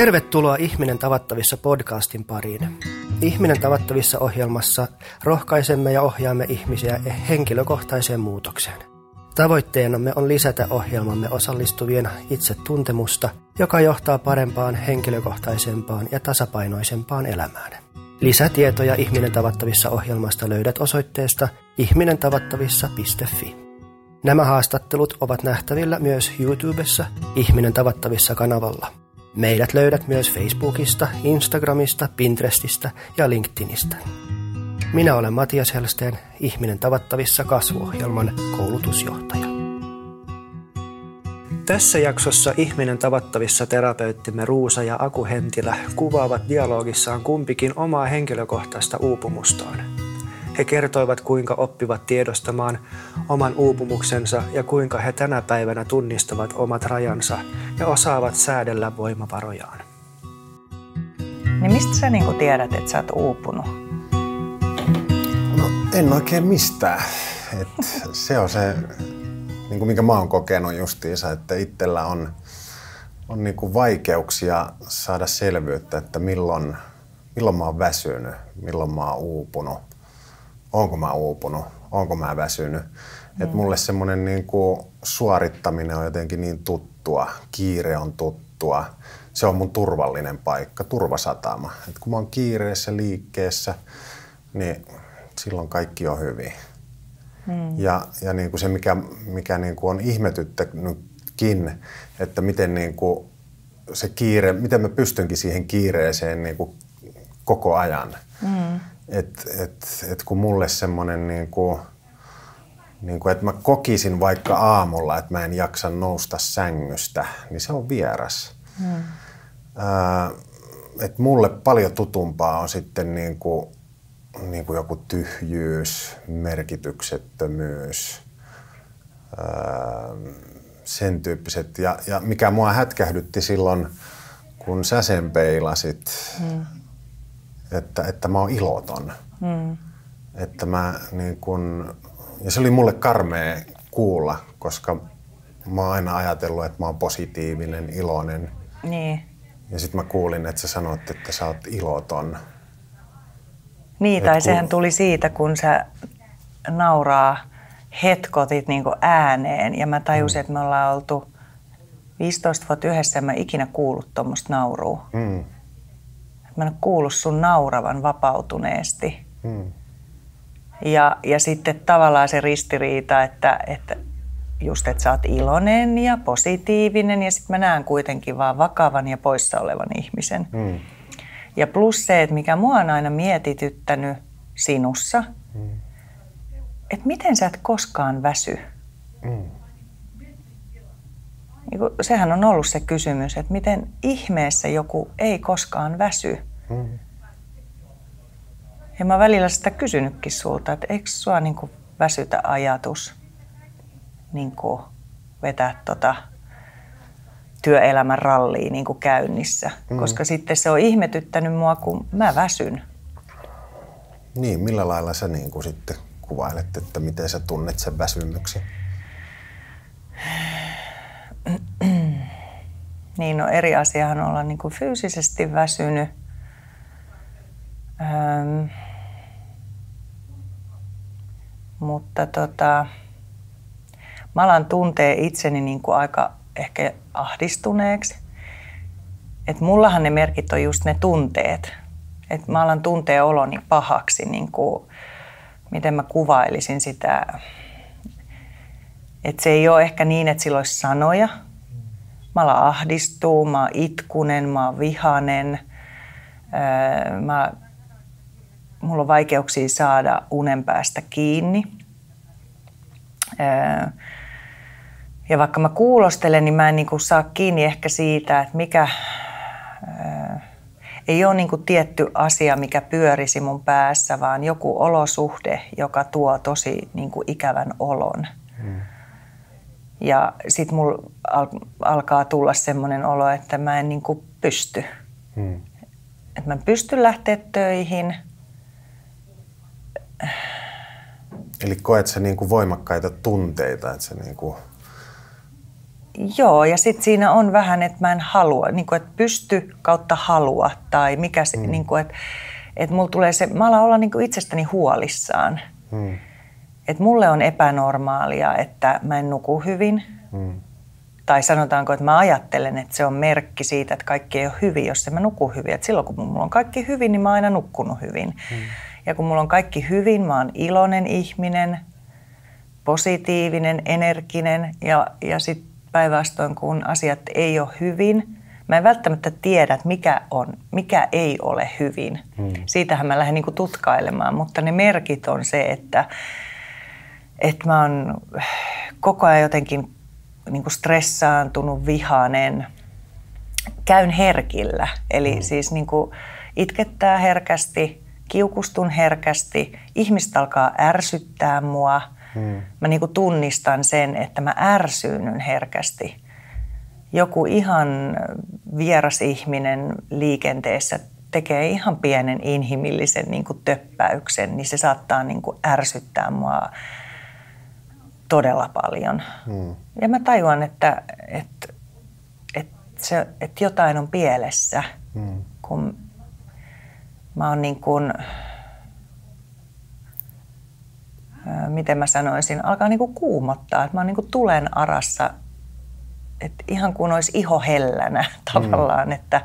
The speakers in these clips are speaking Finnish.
Tervetuloa Ihminen tavattavissa podcastin pariin. Ihminen tavattavissa ohjelmassa rohkaisemme ja ohjaamme ihmisiä henkilökohtaiseen muutokseen. Tavoitteenamme on lisätä ohjelmamme osallistuvien itsetuntemusta, joka johtaa parempaan, henkilökohtaisempaan ja tasapainoisempaan elämään. Lisätietoja Ihminen tavattavissa ohjelmasta löydät osoitteesta ihminentavattavissa.fi. Nämä haastattelut ovat nähtävillä myös YouTubessa Ihminen tavattavissa kanavalla. Meidät löydät myös Facebookista, Instagramista, Pinterestistä ja LinkedInistä. Minä olen Matias Helsteen, Ihminen tavattavissa kasvuohjelman koulutusjohtaja. Tässä jaksossa Ihminen tavattavissa terapeuttimme Ruusa ja Aku Hentilä kuvaavat dialogissaan kumpikin omaa henkilökohtaista uupumustaan. He kertoivat, kuinka oppivat tiedostamaan oman uupumuksensa ja kuinka he tänä päivänä tunnistavat omat rajansa ja osaavat säädellä voimavarojaan. Niin mistä sä niin tiedät, että sä oot uupunut? No en oikein mistään. Et se on se, niin kuin minkä mä oon kokenut justiinsa, että itsellä on, on niin kuin vaikeuksia saada selvyyttä, että milloin, milloin mä oon väsynyt, milloin mä oon uupunut, onko mä uupunut, onko mä väsynyt. Mm. Että mulle semmoinen niin kuin suorittaminen on jotenkin niin tuttua, kiire on tuttua. Se on mun turvallinen paikka, turvasatama. Et kun mä oon kiireessä liikkeessä, niin silloin kaikki on hyvin. Mm. Ja, ja niin kuin se, mikä, mikä niin kuin on ihmetyttänytkin, että miten niin kuin se kiire, miten mä pystynkin siihen kiireeseen niin kuin koko ajan. Mm. Et, et, et kun mulle semmoinen niin kuin, niin kuin, että mä kokisin vaikka aamulla, että mä en jaksa nousta sängystä, niin se on vieras. Mm. Äh, et mulle paljon tutumpaa on sitten niin kuin, niin kuin joku tyhjyys, merkityksettömyys, äh, sen tyyppiset. Ja, ja mikä mua hätkähdytti silloin, kun sä sen peilasit, mm. Että, että mä oon iloton. Mm. Että mä niin kun, ja se oli mulle karmea kuulla, koska mä oon aina ajatellut, että mä oon positiivinen, iloinen. Niin. Ja sitten mä kuulin, että sä sanoit, että sä oot iloton. Niin, tai kun... sehän tuli siitä, kun sä nauraa hetkotit niin ääneen. Ja mä tajusin, mm. että me ollaan oltu 15 vuotta yhdessä ja mä ikinä kuullut tuommoista naurua. Mm. Mä en ole kuullut sun nauravan vapautuneesti. Mm. Ja, ja sitten tavallaan se ristiriita, että, että just, että sä oot iloinen ja positiivinen ja sitten mä näen kuitenkin vaan vakavan ja poissa olevan ihmisen. Mm. Ja plus se, että mikä mua on aina mietityttänyt sinussa, mm. että miten sä et koskaan väsy. Mm. Sehän on ollut se kysymys, että miten ihmeessä joku ei koskaan väsy. Mm. Ja mä välillä sitä kysynytkin sulta, että eikö sua niin kuin väsytä ajatus niin kuin vetää tota työelämän rallia niin kuin käynnissä. Mm. Koska sitten se on ihmetyttänyt mua, kun mä väsyn. Niin, millä lailla sä niin kuin sitten kuvailet, että miten sä tunnet sen väsymyksen? niin, no eri asiahan olla niin kuin fyysisesti väsynyt. Öm, mutta tota, mä alan tuntee itseni niin kuin aika ehkä ahdistuneeksi. Et mullahan ne merkit on just ne tunteet. Et mä alan tuntee oloni pahaksi, niin kuin, miten mä kuvailisin sitä. Et se ei ole ehkä niin, että sillä olisi sanoja. Mä alan ahdistuu, mä oon itkunen, mä oon vihanen. Öö, mä mulla on vaikeuksia saada unen päästä kiinni. Ja vaikka mä kuulostelen, niin mä en niinku saa kiinni ehkä siitä, että mikä... Ei ole niinku tietty asia, mikä pyörisi mun päässä, vaan joku olosuhde, joka tuo tosi niinku ikävän olon. Hmm. Ja sitten mulla alkaa tulla semmoinen olo, että mä en niinku pysty. Hmm. Että mä en pysty lähteä töihin – Eli koet sä niin kuin voimakkaita tunteita, että se niin kuin Joo, ja sitten siinä on vähän, että mä en halua, niin kuin, että pysty kautta halua tai mikä se, mm. niin kuin, että, että mulla tulee se, mä alan olla niin kuin itsestäni huolissaan. Mm. Että mulle on epänormaalia, että mä en nuku hyvin. Mm. Tai sanotaanko, että mä ajattelen, että se on merkki siitä, että kaikki ei ole hyvin, jos en mä nuku hyvin. Et silloin kun mulla on kaikki hyvin, niin mä oon aina nukkunut hyvin. Mm. Ja kun mulla on kaikki hyvin, mä oon iloinen ihminen, positiivinen, energinen ja, ja sitten päinvastoin, kun asiat ei ole hyvin, mä en välttämättä tiedä, että mikä on, mikä ei ole hyvin. Hmm. Siitähän mä lähden niin tutkailemaan, mutta ne merkit on se, että, että mä oon koko ajan jotenkin niin kuin stressaantunut, vihainen, käyn herkillä. Eli hmm. siis niin kuin itkettää herkästi, kiukustun herkästi, ihmiset alkaa ärsyttää mua. Hmm. Mä niin kuin tunnistan sen, että mä ärsyynyn herkästi. Joku ihan vieras ihminen liikenteessä tekee ihan pienen inhimillisen niin kuin töppäyksen, niin se saattaa niin kuin ärsyttää mua todella paljon. Hmm. Ja mä tajuan, että, että, että, se, että jotain on pielessä, hmm. kun mä oon niin kuin, miten mä sanoisin, alkaa niin kuin kuumottaa. Että mä oon niin kuin tulen arassa, että ihan kuin olisi iho hellänä tavallaan, hmm. että,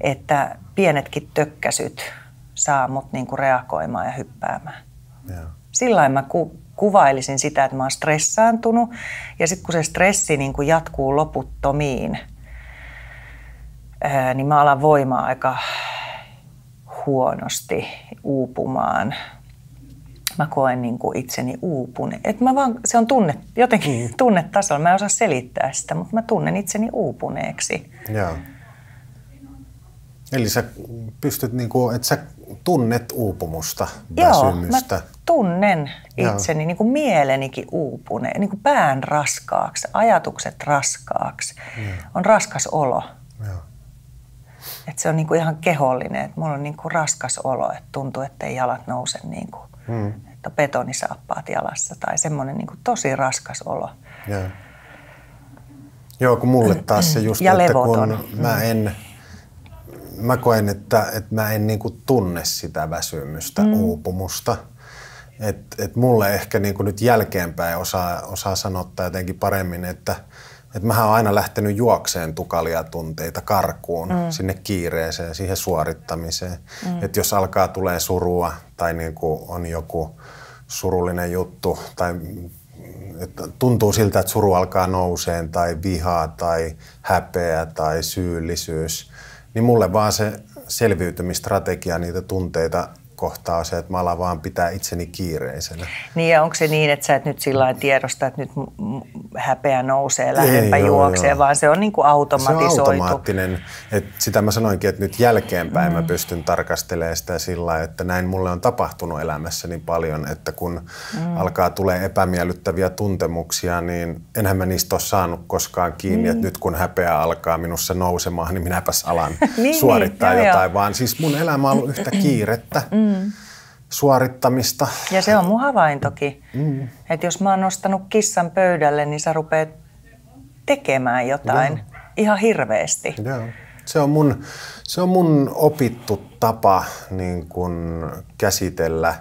että pienetkin tökkäsyt saa mut niin kuin reagoimaan ja hyppäämään. Yeah. Sillä mä ku, kuvailisin sitä, että mä oon stressaantunut ja sitten kun se stressi niin kuin jatkuu loputtomiin, ää, niin mä alan voimaa aika huonosti uupumaan. Mä koen niin kuin itseni uupune. Et mä vaan, se on tunne, jotenkin mm. tunnetasolla. Mä en osaa selittää sitä, mutta mä tunnen itseni uupuneeksi. Joo. Eli sä pystyt, niin kuin, että sä tunnet uupumusta, väsymystä. Joo, mä tunnen itseni, niin kuin mielenikin uupuneen, niin kuin pään raskaaksi, ajatukset raskaaksi. Joo. On raskas olo. Joo. Et se on niin kuin ihan kehollinen, että mulla on niin kuin raskas olo, että tuntuu, että ei jalat nouse niin kuin, hmm. että on betonisaappaat jalassa tai semmoinen niin kuin tosi raskas olo. Joo. Joo, kun mulle taas se just, ja että levoton. kun mä en, mä koen, että, että mä en niin kuin tunne sitä väsymystä, mm. uupumusta. Että et mulle ehkä niin kuin nyt jälkeenpäin osaa, osaa sanottaa jotenkin paremmin, että – että mä oon aina lähtenyt juokseen tukalia tunteita karkuun mm. sinne kiireeseen, siihen suorittamiseen. Mm. Että jos alkaa tulee surua tai niin kuin on joku surullinen juttu tai että tuntuu siltä, että suru alkaa nouseen tai vihaa tai häpeä tai syyllisyys, niin mulle vaan se selviytymistrategia niitä tunteita kohtaa se, että mä alan vaan pitää itseni kiireisenä. Niin ja onko se niin, että sä et nyt sillä tiedosta, että nyt häpeä nousee lähempä juoksee, vaan se on niin kuin automatisoitu. Se on automaattinen. Että sitä mä sanoinkin, että nyt jälkeenpäin mm. mä pystyn tarkastelemaan sitä sillä että näin mulle on tapahtunut elämässäni paljon, että kun mm. alkaa tulee epämiellyttäviä tuntemuksia, niin enhän mä niistä ole saanut koskaan kiinni, mm. että nyt kun häpeä alkaa minussa nousemaan, niin minäpäs alan niin, suorittaa niin, jotain, joo. vaan siis mun elämä on ollut yhtä kiirettä. Mm mm. suorittamista. Ja se on mun havaintokin, mm. että jos mä oon nostanut kissan pöydälle, niin sä rupeat tekemään jotain Joo. ihan hirveästi. Joo. Se on mun, se on mun opittu tapa niin kun käsitellä,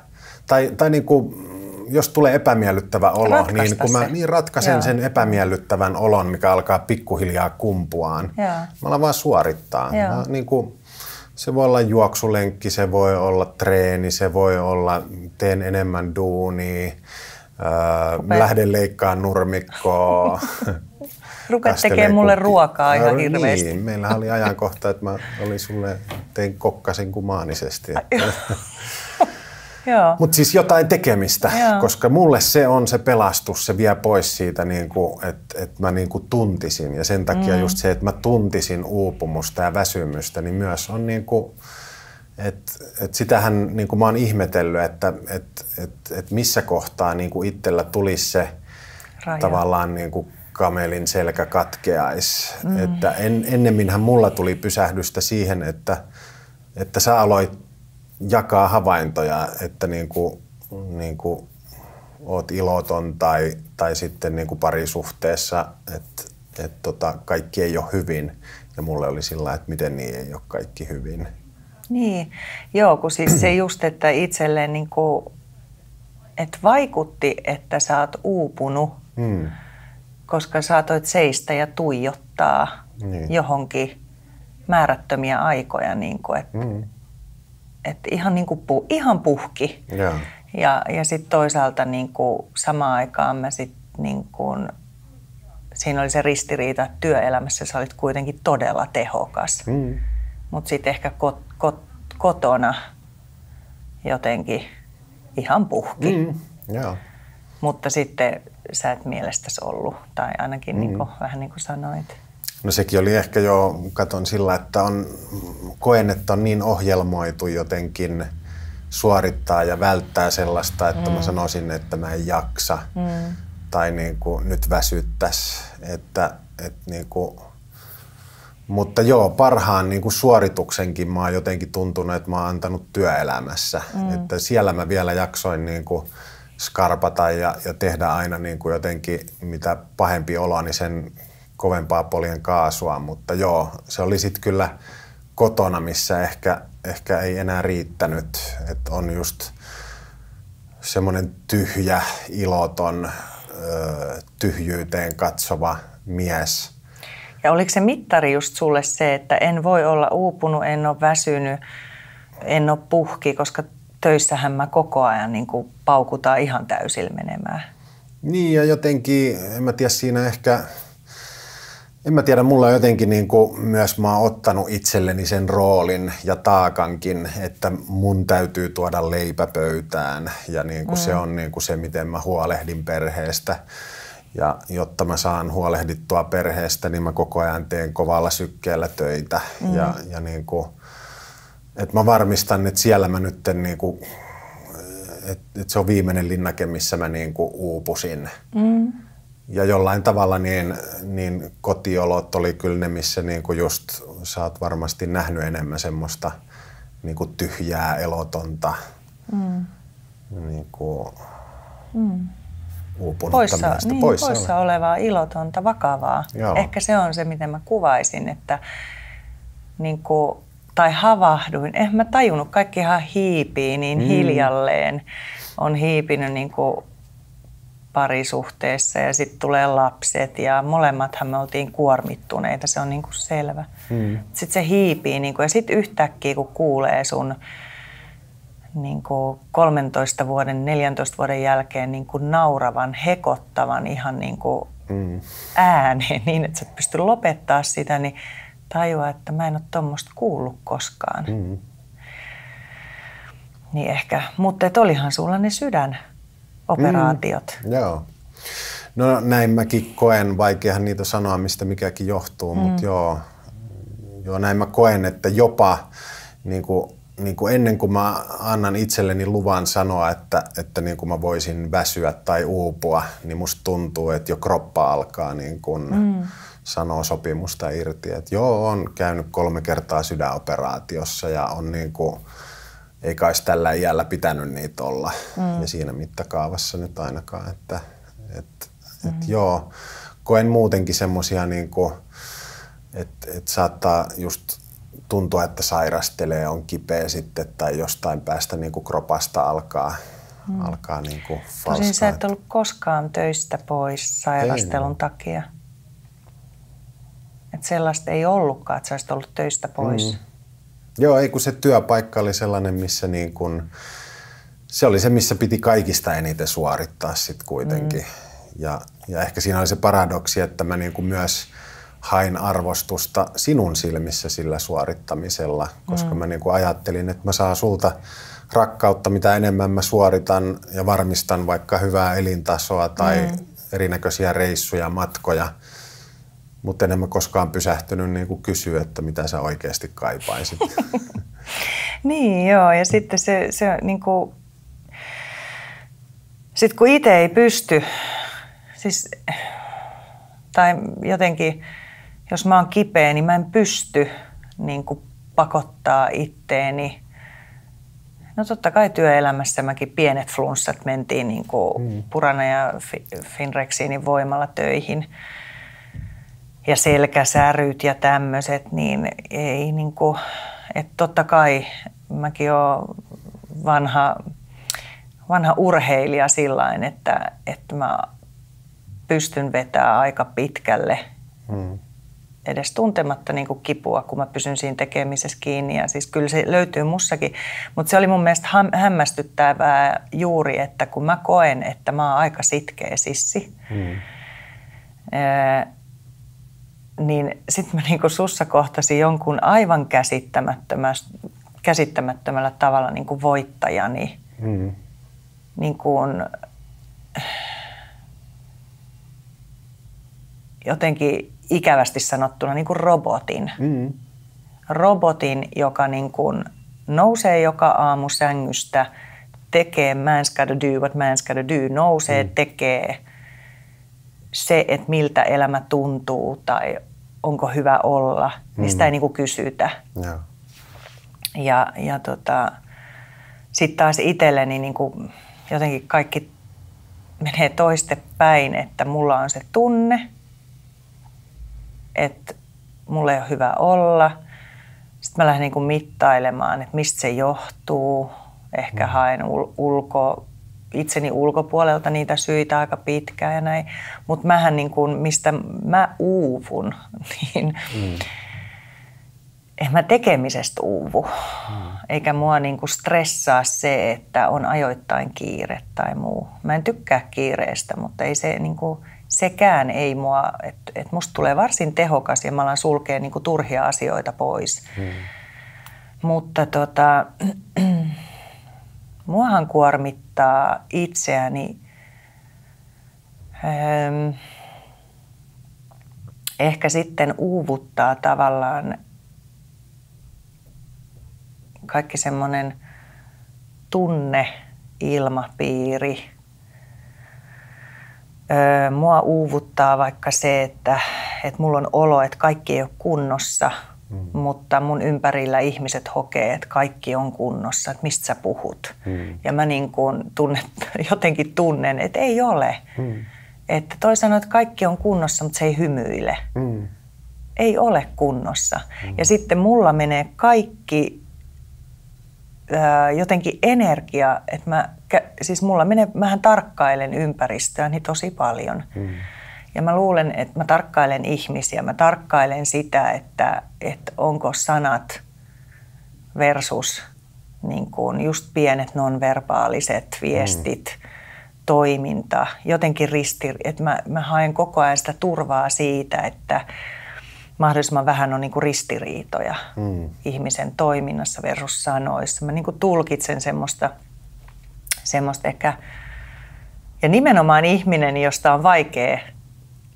tai, tai niin kun, jos tulee epämiellyttävä olo, niin kun mä niin ratkaisen Joo. sen epämiellyttävän olon, mikä alkaa pikkuhiljaa kumpuaan, Joo. mä alan vaan suorittaa. Mä, niin kun, se voi olla juoksulenkki, se voi olla treeni, se voi olla teen enemmän duunia, öö, lähden leikkaan nurmikkoa. Rupeat tekemään mulle ruokaa ihan no, hirveästi. Niin, meillä oli ajankohta, että mä olin sulle, tein kokkasin kumaanisesti. Mutta siis jotain tekemistä, Joo. koska mulle se on se pelastus, se vie pois siitä, niin että et mä niin kuin tuntisin. Ja sen takia mm. just se, että mä tuntisin uupumusta ja väsymystä, niin myös on niin kuin, että et sitähän niin kuin mä oon ihmetellyt, että et, et, et missä kohtaa niin kuin itsellä tulisi se Raja. tavallaan niin kuin kamelin selkä katkeaisi. Mm. Että en, ennemminhän mulla tuli pysähdystä siihen, että, että sä aloit jakaa havaintoja, että niin kuin, niin kuin oot iloton tai, tai sitten niin kuin parisuhteessa, että että tota, kaikki ei ole hyvin. Ja mulle oli sillä että miten niin ei ole kaikki hyvin. Niin, joo, kun siis se just, että itselleen niin kuin, että vaikutti, että sä oot uupunut, mm. koska saatoit seistä ja tuijottaa niin. johonkin määrättömiä aikoja, niin kuin, että, mm. Että ihan, niin kuin, ihan puhki. Yeah. Ja, ja sitten toisaalta niin kuin, samaan aikaan mä sit, niin kuin, siinä oli se ristiriita, että työelämässä sä olit kuitenkin todella tehokas. Mm. Mutta sitten ehkä kot, kot, kotona jotenkin ihan puhki. Mm. Yeah. Mutta sitten sä et mielestäsi ollut, tai ainakin mm. niin kuin, vähän niin kuin sanoit. No sekin oli ehkä jo, katon sillä, että on, koen, että on niin ohjelmoitu jotenkin suorittaa ja välttää sellaista, että mm. mä sanoisin, että mä en jaksa mm. tai niin kuin nyt väsyttäisi. Että, että niin kuin, mutta joo, parhaan niin kuin suorituksenkin mä oon jotenkin tuntunut, että mä oon antanut työelämässä. Mm. Että siellä mä vielä jaksoin niin kuin skarpata ja, ja tehdä aina niin kuin jotenkin mitä pahempi olo, niin sen kovempaa poljen kaasua, mutta joo, se oli sitten kyllä kotona, missä ehkä, ehkä ei enää riittänyt, että on just semmoinen tyhjä, iloton, tyhjyyteen katsova mies. Ja oliko se mittari just sulle se, että en voi olla uupunut, en ole väsynyt, en ole puhki, koska töissähän mä koko ajan niin kuin paukutaan ihan täysillä menemään. Niin ja jotenkin, en mä tiedä, siinä ehkä en mä tiedä, mulla jotenkin niin kuin myös mä oon ottanut itselleni sen roolin ja taakankin, että mun täytyy tuoda leipä pöytään ja niin kuin mm. se on niin kuin se, miten mä huolehdin perheestä. Ja jotta mä saan huolehdittua perheestä, niin mä koko ajan teen kovalla sykkeellä töitä. Mm. Ja, ja niin kuin, että mä varmistan, että siellä mä nyt niin kuin, että, että se on viimeinen linnake, missä mä niin kuin uupusin. Mm ja jollain tavalla niin, niin kotiolot oli kyllä ne, missä niin kuin just sä oot varmasti nähnyt enemmän semmoista niin kuin tyhjää, elotonta, mm. niin kuin mm. poissa, niin, poissa, poissa olevaa, ilotonta, vakavaa. Joo. Ehkä se on se, miten mä kuvaisin, että niin kuin, tai havahduin. En mä tajunnut, kaikkihan hiipii niin mm. hiljalleen. On hiipinyt niin kuin parisuhteessa ja sitten tulee lapset ja molemmathan me oltiin kuormittuneita, se on niin kuin selvä. Mm. Sitten se hiipii niin kuin, ja sitten yhtäkkiä kun kuulee sun niin kuin 13 vuoden, 14 vuoden jälkeen niin kuin nauravan, hekottavan ihan niin kuin mm. ääneen niin, että sä et pysty lopettaa sitä, niin tajua, että mä en ole tuommoista kuullut koskaan. Mm. Niin ehkä, mutta et olihan sulla ne sydän operaatiot. Mm, joo. No näin mäkin koen, vaikeahan niitä sanoa, mistä mikäkin johtuu, mm. mutta joo, joo, näin mä koen, että jopa niin kuin, niin kuin ennen kuin mä annan itselleni luvan sanoa, että, että niin kuin mä voisin väsyä tai uupua, niin musta tuntuu, että jo kroppa alkaa niin kuin mm. sanoa sopimusta irti. Että joo, on käynyt kolme kertaa sydänoperaatiossa ja on niin kuin, ei kai tällä iällä pitänyt niitä olla mm. ja siinä mittakaavassa nyt ainakaan, että et, mm. et joo, koen muutenkin semmoisia niin että et saattaa just tuntua, että sairastelee, on kipeä sitten tai jostain päästä niin kuin kropasta alkaa, mm. alkaa niin kuin Tosin sä et ollut koskaan töistä pois sairastelun ei, takia. Että sellaista ei ollutkaan, että sä olisit ollut töistä pois. Mm. Joo, ei kun se työpaikka oli sellainen, missä niin kuin, se oli se, missä piti kaikista eniten suorittaa sitten kuitenkin. Mm. Ja, ja ehkä siinä oli se paradoksi, että mä niin kuin myös hain arvostusta sinun silmissä sillä suorittamisella, koska mm. mä niin kuin ajattelin, että mä saan sulta rakkautta, mitä enemmän mä suoritan ja varmistan vaikka hyvää elintasoa tai mm. erinäköisiä reissuja, matkoja – mutta en mä koskaan pysähtynyt niin kuin kysyä, että mitä sä oikeasti kaipaisit. niin joo, ja sitten se, se niin kuin, sit kun itse ei pysty, siis, tai jotenkin, jos mä oon kipeä, niin mä en pysty niin kuin pakottaa itteeni. No totta kai työelämässä mäkin pienet flunssat mentiin niin kuin mm. Purana ja Finrexiinin voimalla töihin – ja selkäsäryt ja tämmöiset, niin ei niin kuin, että totta kai mäkin olen vanha, vanha urheilija sillain, että, että mä pystyn vetämään aika pitkälle hmm. edes tuntematta niin kuin kipua, kun mä pysyn siinä tekemisessä kiinni. Ja siis kyllä se löytyy mussakin. Mutta se oli mun mielestä hämmästyttävää juuri, että kun mä koen, että mä oon aika sitkeä sissi, hmm. Niin sitten mä niinku sussa kohtasin jonkun aivan käsittämättömällä tavalla niinku voittajani. Mm. Niin kuin, jotenkin ikävästi sanottuna niin kuin robotin. Mm. Robotin, joka niin kuin nousee joka aamu sängystä, tekee man's gotta do what man's gotta do, nousee, mm. tekee – se, että miltä elämä tuntuu tai onko hyvä olla, niin sitä mm. ei niin kuin kysytä. Ja, ja, ja tota, sitten taas itselleni niin kuin jotenkin kaikki menee toistepäin, että mulla on se tunne, että mulla ei ole hyvä olla. Sitten mä lähden niin kuin mittailemaan, että mistä se johtuu. Ehkä mm. haen ul- ulko itseni ulkopuolelta niitä syitä aika pitkään ja näin. Mutta mähän niin kuin, mistä mä uuvun, niin mm. en mä tekemisestä uuvu. Mm. Eikä mua niin kuin stressaa se, että on ajoittain kiire tai muu. Mä en tykkää kiireestä, mutta ei se niin kuin, sekään ei mua, että et musta tulee varsin tehokas ja mä alan sulkea niin kuin turhia asioita pois. Mm. Mutta tota, muahan kuormittaa itseäni ähm, ehkä sitten uuvuttaa tavallaan kaikki semmoinen tunne, ilmapiiri. Öö, mua uuvuttaa vaikka se, että, että mulla on olo, että kaikki ei ole kunnossa – Mm. Mutta mun ympärillä ihmiset hokee, että kaikki on kunnossa, että mistä sä puhut. Mm. Ja mä niin kuin tunnet, jotenkin tunnen, että ei ole. Mm. Että toi sanoo, että kaikki on kunnossa, mutta se ei hymyile. Mm. Ei ole kunnossa. Mm. Ja sitten mulla menee kaikki jotenkin energia, että mä, siis mulla menee, mähän tarkkailen ympäristöäni tosi paljon. Mm. Ja mä luulen, että mä tarkkailen ihmisiä, mä tarkkailen sitä, että, että onko sanat versus niin kuin just pienet nonverbaaliset viestit, mm. toiminta, jotenkin risti, että mä, mä haen koko ajan sitä turvaa siitä, että mahdollisimman vähän on niin kuin ristiriitoja mm. ihmisen toiminnassa versus sanoissa. Mä niin kuin tulkitsen semmoista, semmoista ehkä, ja nimenomaan ihminen, josta on vaikea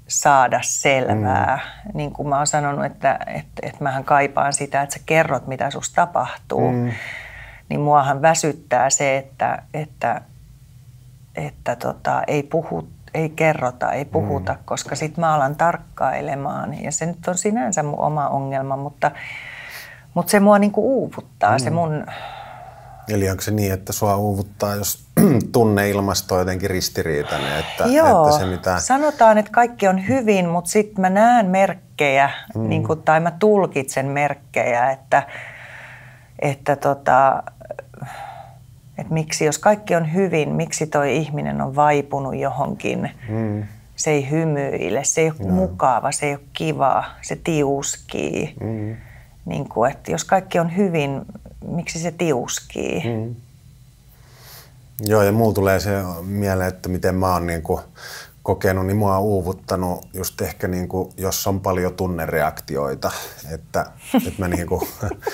saada selvää. Mm. Niin kuin mä oon sanonut, että, että, että mähän kaipaan sitä, että sä kerrot, mitä susta tapahtuu. Mm. Niin muahan väsyttää se, että, että, että tota, ei, puhu, ei kerrota, ei puhuta, mm. koska sit mä alan tarkkailemaan. Ja se nyt on sinänsä mun oma ongelma, mutta, mutta se mua niinku uuvuttaa. Mm. Se mun Eli onko se niin, että sua uuvuttaa, jos tunneilmasto on jotenkin ristiriitainen? Että, Joo, että se mitä... sanotaan, että kaikki on hyvin, mutta sitten mä näen merkkejä, mm. niin kuin, tai mä tulkitsen merkkejä, että, että, tota, että miksi jos kaikki on hyvin, miksi toi ihminen on vaipunut johonkin. Mm. Se ei hymyile, se ei ole no. mukava, se ei ole kiva, se tiuskii. Mm. Niin kuin, että jos kaikki on hyvin, miksi se tiuskii. Mm. Joo, ja mulla tulee se mieleen, että miten mä oon niin kuin kokenut, niin mua on uuvuttanut just ehkä niin kuin, jos on paljon tunnereaktioita, että, että mä niin kuin,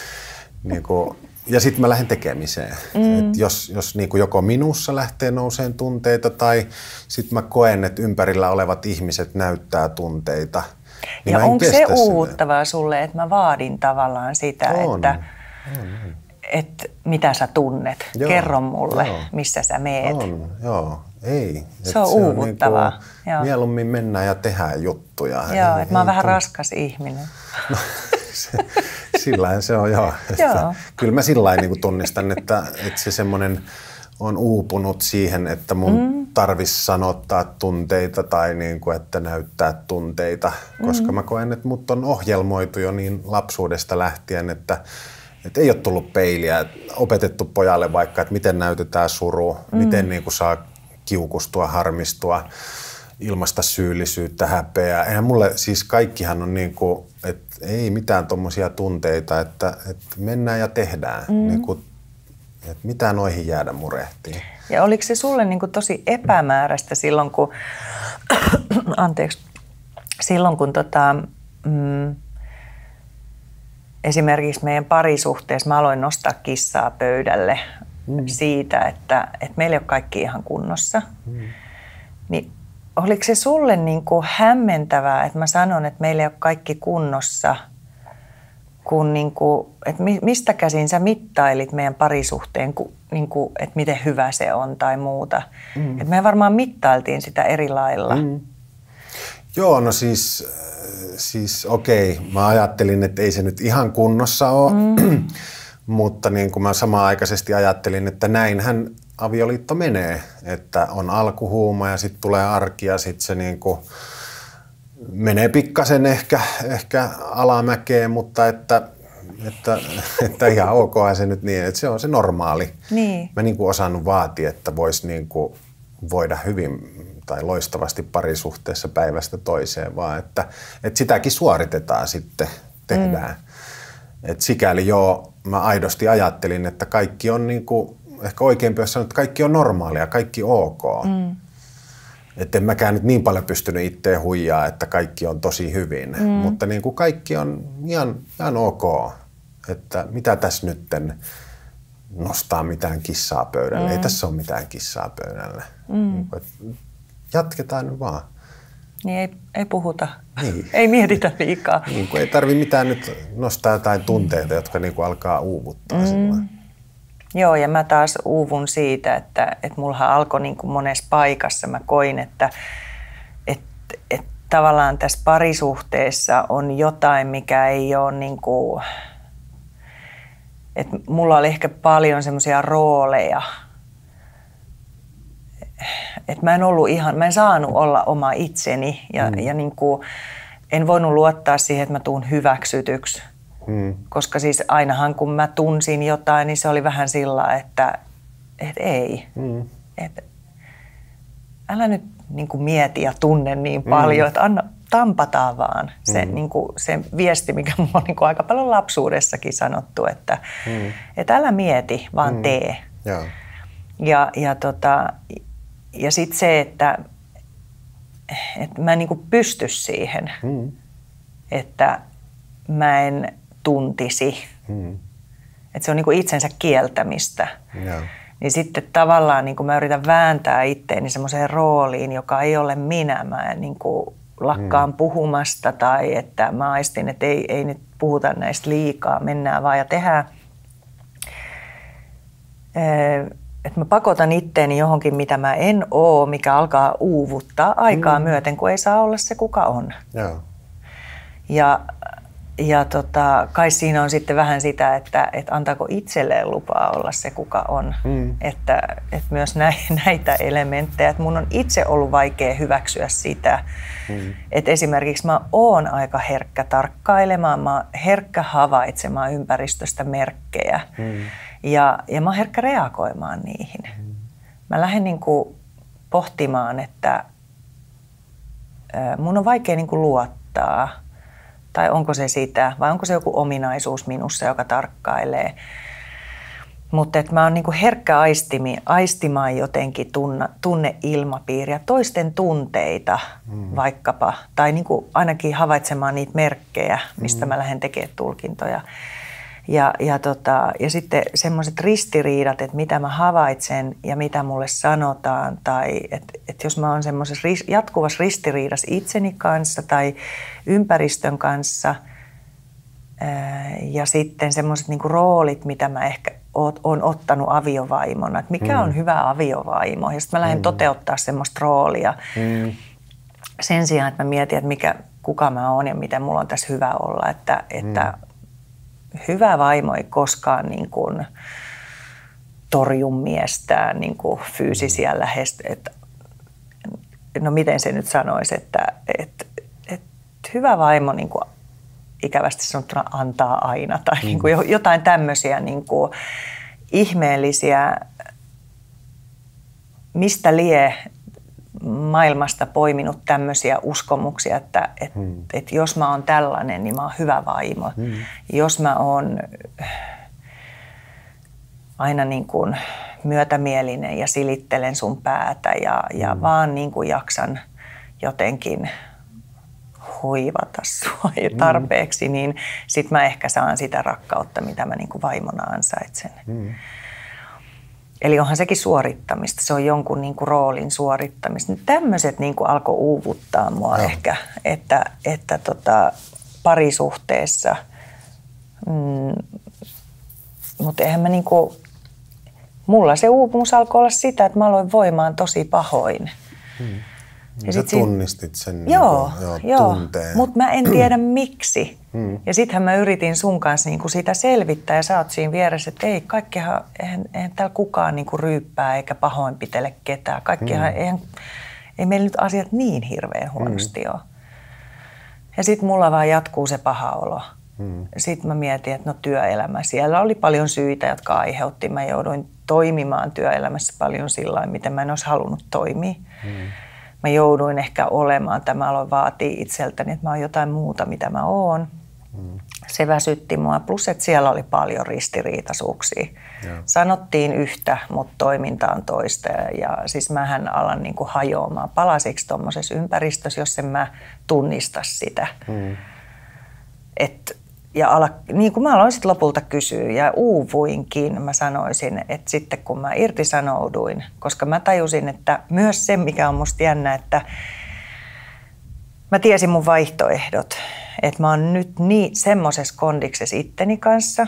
niin kuin, ja sitten mä lähden tekemiseen. Mm. Et jos jos niin kuin joko minussa lähtee nouseen tunteita tai sitten mä koen, että ympärillä olevat ihmiset näyttää tunteita. Niin ja onko se uuvuttavaa sulle, että mä vaadin tavallaan sitä, on. että on, että mitä sä tunnet. Joo, Kerro mulle, joo. missä sä meet. On, joo. Ei. Se on uuvuttavaa. On niin mieluummin mennään ja tehdään juttuja. Joo, että mä oon vähän raskas ihminen. No, se, sillain se on, joo. joo. Kyllä mä sillä niin tunnistan, että, että se semmoinen on uupunut siihen, että mun mm. tarvitsisi sanottaa tunteita tai niin kuin, että näyttää tunteita, koska mm. mä koen, että mut on ohjelmoitu jo niin lapsuudesta lähtien, että, että ei ole tullut peiliä, opetettu pojalle vaikka, että miten näytetään suru, mm. miten niin kuin saa kiukustua, harmistua, ilmasta syyllisyyttä, häpeää. Eihän mulle, siis kaikkihan on niin kuin, että ei mitään tuommoisia tunteita, että, että mennään ja tehdään. Mm. Niin kuin että mitä noihin jäädä murehtiin. Ja oliko se sulle niin kuin tosi epämääräistä silloin, kun, anteeksi, silloin kun tota, mm, esimerkiksi meidän parisuhteessa mä aloin nostaa kissaa pöydälle mm. siitä, että, että meillä ei ole kaikki ihan kunnossa. Mm. Niin oliko se sulle niin kuin hämmentävää, että mä sanon, että meillä ei ole kaikki kunnossa – kun niin kuin, että mistä käsin sä mittailit meidän parisuhteen, niin kuin, että miten hyvä se on tai muuta. Mm. Että me varmaan mittailtiin sitä eri lailla. Mm. Joo, no siis, siis okei, mä ajattelin, että ei se nyt ihan kunnossa ole, mm. mutta niin kuin mä samaaikaisesti ajattelin, että näinhän avioliitto menee, että on alkuhuuma ja sitten tulee arki ja sitten se niin kuin – menee pikkasen ehkä, ehkä alamäkeen, mutta että, että, että ihan ok se nyt niin, että se on se normaali. Niin. Mä niin kuin osannut vaatia, että voisi niin kuin voida hyvin tai loistavasti parisuhteessa päivästä toiseen, vaan että, että sitäkin suoritetaan sitten, tehdään. Mm. Et sikäli joo, mä aidosti ajattelin, että kaikki on niin kuin, ehkä oikeampi jos sanoa, että kaikki on normaalia, kaikki ok. Mm. Että en mäkään nyt niin paljon pystynyt itteen huijaa, että kaikki on tosi hyvin. Mm. Mutta niin kuin kaikki on ihan, ihan ok. Että mitä tässä nytten nostaa mitään kissaa pöydälle. Mm. Ei tässä ole mitään kissaa pöydälle. Mm. Jatketaan nyt vaan. Niin ei, ei puhuta. Niin. ei mietitä liikaa. Niin kuin ei tarvi mitään nyt nostaa jotain tunteita, jotka niin kuin alkaa uuvuttaa mm. Joo, ja mä taas uuvun siitä, että, että mullahan alkoi niin kuin monessa paikassa. Mä koin, että, että, että tavallaan tässä parisuhteessa on jotain, mikä ei ole niin kuin, että mulla oli ehkä paljon semmoisia rooleja, että mä en ollut ihan, mä en saanut olla oma itseni ja, mm. ja niin kuin, en voinut luottaa siihen, että mä tuun hyväksytyksi – Mm. Koska siis ainahan kun mä tunsin jotain, niin se oli vähän sillä, että, että ei. Mm. Että älä nyt niin kuin mieti ja tunne niin mm. paljon, mm. että anna, tampataan vaan se, mm. niin kuin, se viesti, mikä mulla on niin kuin aika paljon lapsuudessakin sanottu, että, mm. että älä mieti, vaan mm. tee. Ja, ja, ja, tota, ja sitten se, että, että mä en niin pysty siihen, mm. että mä en tuntisi. Hmm. Että se on niin kuin itsensä kieltämistä. Yeah. Niin sitten tavallaan niin kuin mä yritän vääntää itteeni semmoiseen rooliin, joka ei ole minä. Mä en niin kuin lakkaan hmm. puhumasta tai että mä aistin, että ei, ei nyt puhuta näistä liikaa, mennään vaan ja tehdään. Että mä pakotan itteeni johonkin, mitä mä en oo, mikä alkaa uuvuttaa aikaa hmm. myöten, kun ei saa olla se, kuka on. Yeah. Ja ja tota, kai siinä on sitten vähän sitä, että, että antaako itselleen lupaa olla se, kuka on. Mm. Että, että myös näitä elementtejä, että mun on itse ollut vaikea hyväksyä sitä. Mm. Että esimerkiksi mä oon aika herkkä tarkkailemaan, mä oon herkkä havaitsemaan ympäristöstä merkkejä. Mm. Ja, ja mä oon herkkä reagoimaan niihin. Mm. Mä lähden niin kuin pohtimaan, että mun on vaikea niin kuin luottaa – tai onko se sitä, vai onko se joku ominaisuus minussa, joka tarkkailee. Mutta mä oon niinku herkkä aistimi, aistimaan jotenkin tunne, tunneilmapiiriä, toisten tunteita mm. vaikkapa, tai niinku ainakin havaitsemaan niitä merkkejä, mistä mm. mä lähden tekemään tulkintoja. Ja, ja, tota, ja sitten semmoiset ristiriidat, että mitä mä havaitsen ja mitä mulle sanotaan, tai että et jos mä oon semmoisessa ris, jatkuvassa ristiriidassa itseni kanssa tai ympäristön kanssa, ää, ja sitten semmoiset niinku roolit, mitä mä ehkä oot, on ottanut aviovaimona, että mikä mm. on hyvä aviovaimo, ja sitten mä lähden mm. toteuttaa semmoista roolia. Mm. Sen sijaan, että mä mietin, että mikä, kuka mä oon ja miten mulla on tässä hyvä olla, että, että mm hyvä vaimo ei koskaan niin kuin torju miestään niin kuin fyysisiä mm. lähest... Että, no miten se nyt sanoisi, että, että, että hyvä vaimo niin kuin ikävästi sanottuna antaa aina tai mm. niin kuin jotain tämmöisiä niin kuin ihmeellisiä, mistä lie maailmasta poiminut tämmöisiä uskomuksia, että et, hmm. et jos mä oon tällainen, niin mä oon hyvä vaimo. Hmm. Jos mä oon aina niin kuin myötämielinen ja silittelen sun päätä ja, ja hmm. vaan niin kuin jaksan jotenkin hoivata sua hmm. tarpeeksi, niin sit mä ehkä saan sitä rakkautta, mitä mä niin kuin vaimona ansaitsen. Hmm. Eli onhan sekin suorittamista, se on jonkun niin kuin roolin suorittamista. Tämmöiset niin kuin alkoi uuvuttaa mua no. ehkä, että, että tota, parisuhteessa, mm, mutta eihän mä niin kuin, mulla se uupumus alkoi olla sitä, että mä aloin voimaan tosi pahoin. Hmm. Ja Sä tunnistit sen joo, niin kuin, joo, tunteen. Mutta mä en tiedä miksi. Ja sittenhän mä yritin sun kanssa niin kuin sitä selvittää ja sä oot siinä vieressä, että ei, kaikkihan, eihän, eihän täällä kukaan niin kuin ryyppää eikä pahoinpitele ketään. Kaikkihan, hmm. eihän, ei meillä nyt asiat niin hirveän huonosti hmm. ole. Ja sitten mulla vaan jatkuu se paha olo. Hmm. Sitten mä mietin, että no työelämä, siellä oli paljon syitä, jotka aiheutti. Mä jouduin toimimaan työelämässä paljon sillä miten mä en olisi halunnut toimia. Hmm mä jouduin ehkä olemaan, tämä aloin vaatii itseltäni, että mä oon jotain muuta, mitä mä oon. Mm. Se väsytti mua, plus että siellä oli paljon ristiriitaisuuksia. Ja. Sanottiin yhtä, mutta toiminta on toista. Ja siis mähän alan niin kuin hajoamaan palasiksi tuommoisessa ympäristössä, jos en mä tunnista sitä. Mm. Että ja ala, niin kuin mä aloin sitten lopulta kysyä ja uuvuinkin, mä sanoisin, että sitten kun mä irtisanouduin, koska mä tajusin, että myös se, mikä on musta jännä, että mä tiesin mun vaihtoehdot, että mä oon nyt niin semmoisessa kondiksessa itteni kanssa,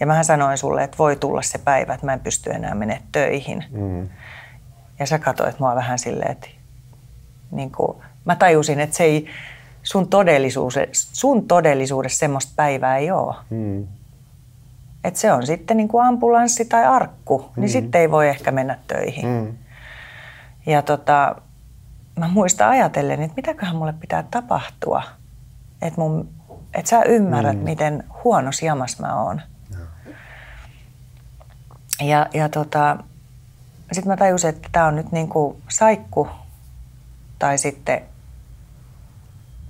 ja mä sanoin sulle, että voi tulla se päivä, että mä en pysty enää mennä töihin. Mm. Ja sä katsoit mua vähän silleen, että niin kuin, mä tajusin, että se ei, sun, todellisuus, sun todellisuudessa semmoista päivää ei ole. Mm. Et se on sitten niin kuin ambulanssi tai arkku, niin mm. niin sitten ei voi ehkä mennä töihin. Mm. Ja tota, mä muistan ajatellen, että mitäköhän mulle pitää tapahtua, että et sä ymmärrät, mm. miten huono jamas mä oon. Ja, ja, ja tota, sitten mä tajusin, että tämä on nyt niin kuin saikku tai sitten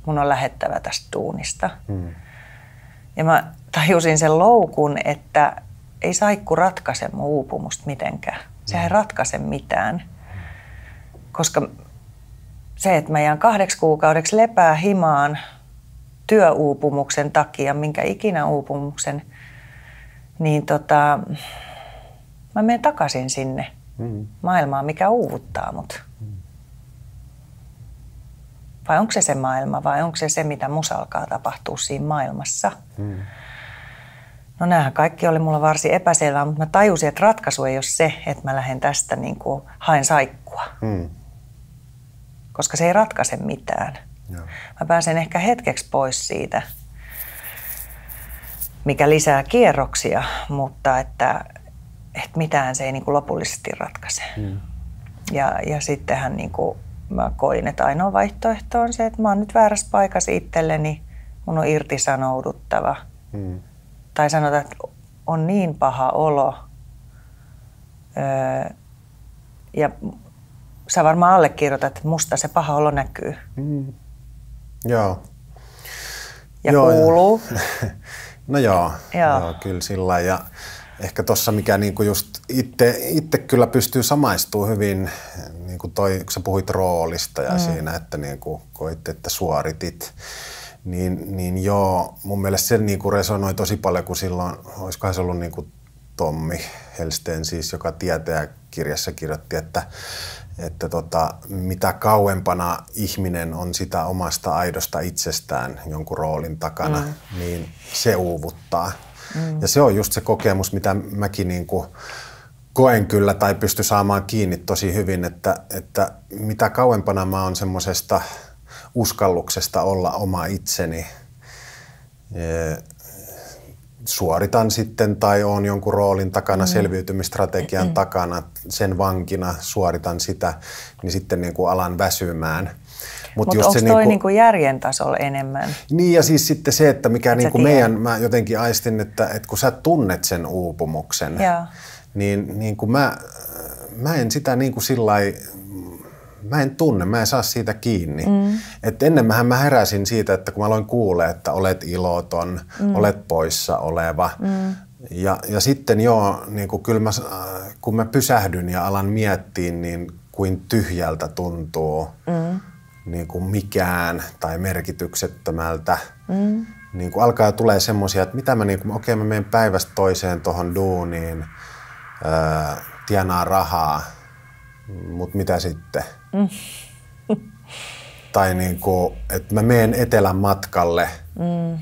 mun on lähettävä tästä tuunista. Mm. Ja mä tajusin sen loukun, että ei saikku ratkaise mun uupumusta mitenkään. Se ei mm. ratkaise mitään. Koska se, että mä jään kahdeksi kuukaudeksi lepää himaan työuupumuksen takia, minkä ikinä uupumuksen, niin tota, mä menen takaisin sinne mm. maailmaan, mikä uuvuttaa mut. Vai onko se se maailma vai onko se se, mitä musa alkaa tapahtua siinä maailmassa? Hmm. No näähän kaikki oli mulla varsin epäselvää, mutta mä tajusin, että ratkaisu ei ole se, että mä lähden tästä niin kuin haen saikkua. Hmm. Koska se ei ratkaise mitään. Ja. Mä pääsen ehkä hetkeksi pois siitä, mikä lisää kierroksia, mutta että, että mitään se ei niin kuin lopullisesti ratkaise. Hmm. Ja, ja sittenhän niin kuin mä koin, että ainoa vaihtoehto on se, että mä oon nyt väärässä paikassa itselleni, mun on irtisanouduttava. Hmm. Tai sanotaan, että on niin paha olo. Öö, ja sä varmaan allekirjoitat, että musta se paha olo näkyy. Hmm. Joo. Ja joo, kuuluu. no joo, joo. joo kyllä sillä ja ehkä tuossa, mikä niinku just itse, itse kyllä pystyy samaistumaan hyvin, niin kuin toi, kun sä puhuit roolista ja mm. siinä, että niinku koitte, että suoritit, niin, niin joo, mun mielestä se niinku resonoi tosi paljon, kun silloin, olisikohan se ollut niinku Tommi Helsten siis, joka tietää kirjassa kirjoitti, että, että tota, mitä kauempana ihminen on sitä omasta aidosta itsestään jonkun roolin takana, mm. niin se uuvuttaa. Mm. Ja se on just se kokemus, mitä mäkin niin kuin koen kyllä tai pysty saamaan kiinni tosi hyvin, että, että mitä kauempana mä oon semmoisesta uskalluksesta olla oma itseni, suoritan sitten tai on jonkun roolin takana, mm. selviytymistrategian mm. takana, sen vankina suoritan sitä, niin sitten niin kuin alan väsymään. Mutta Mut onko toi niinku, niinku järjen tasolla enemmän? Niin ja siis sitten se, että mikä Et niinku meidän, mä jotenkin aistin, että, että kun sä tunnet sen uupumuksen, ja. niin, niin mä, mä en sitä niin kuin sillä mä en tunne, mä en saa siitä kiinni. Mm. Et ennenmähän mä heräsin siitä, että kun mä aloin kuulla, että olet iloton, mm. olet poissa oleva. Mm. Ja, ja sitten joo, niin kuin kyllä mä, kun mä pysähdyn ja alan miettiä, niin kuin tyhjältä tuntuu mm. niin kuin mikään tai merkityksettömältä. Mm. Niin kuin alkaa tulee semmoisia, että mitä mä, niin kuin, okei mä menen päivästä toiseen tuohon duuniin, öö, tienaa rahaa, mutta mitä sitten? Mm. tai niin kuin, että mä menen etelän matkalle mm.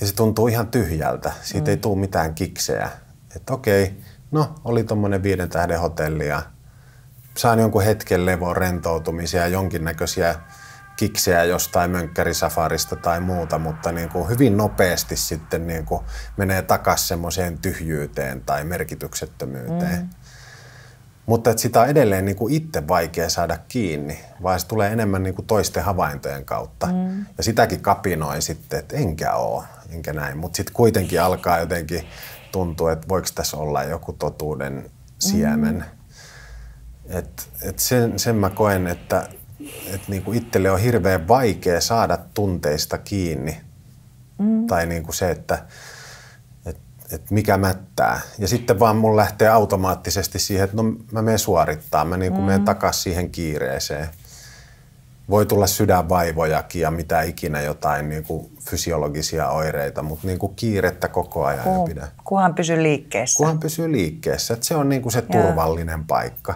ja se tuntuu ihan tyhjältä. Siitä mm. ei tule mitään kiksejä. Että okei, no oli tuommoinen viiden tähden hotelli ja saan jonkun hetken levon rentoutumisia ja jonkinnäköisiä kiksejä jostain mönkkärisafarista tai muuta, mutta niin kuin hyvin nopeasti sitten niin kuin menee takaisin semmoiseen tyhjyyteen tai merkityksettömyyteen. Mm. Mutta että sitä on edelleen niin kuin itse vaikea saada kiinni, vaan se tulee enemmän niin kuin toisten havaintojen kautta. Mm. Ja sitäkin kapinoi sitten, että enkä ole, enkä näin. Mutta sitten kuitenkin alkaa jotenkin tuntua, että voiko tässä olla joku totuuden siemen. Mm. Et, et sen, sen mä koen, että et niin kuin itselle on hirveän vaikea saada tunteista kiinni. Mm. Tai niin kuin se, että että mikä mättää. Ja sitten vaan mun lähtee automaattisesti siihen, että no mä menen suorittaa, mä niin kuin mm. menen takaisin siihen kiireeseen. Voi tulla sydänvaivojakin ja mitä ikinä jotain niin kuin fysiologisia oireita, mutta niin kuin kiirettä koko ajan Kuh, pidä. Kunhan pysyy liikkeessä. Kunhan pysyy liikkeessä. Että se on niin kuin se turvallinen ja. paikka.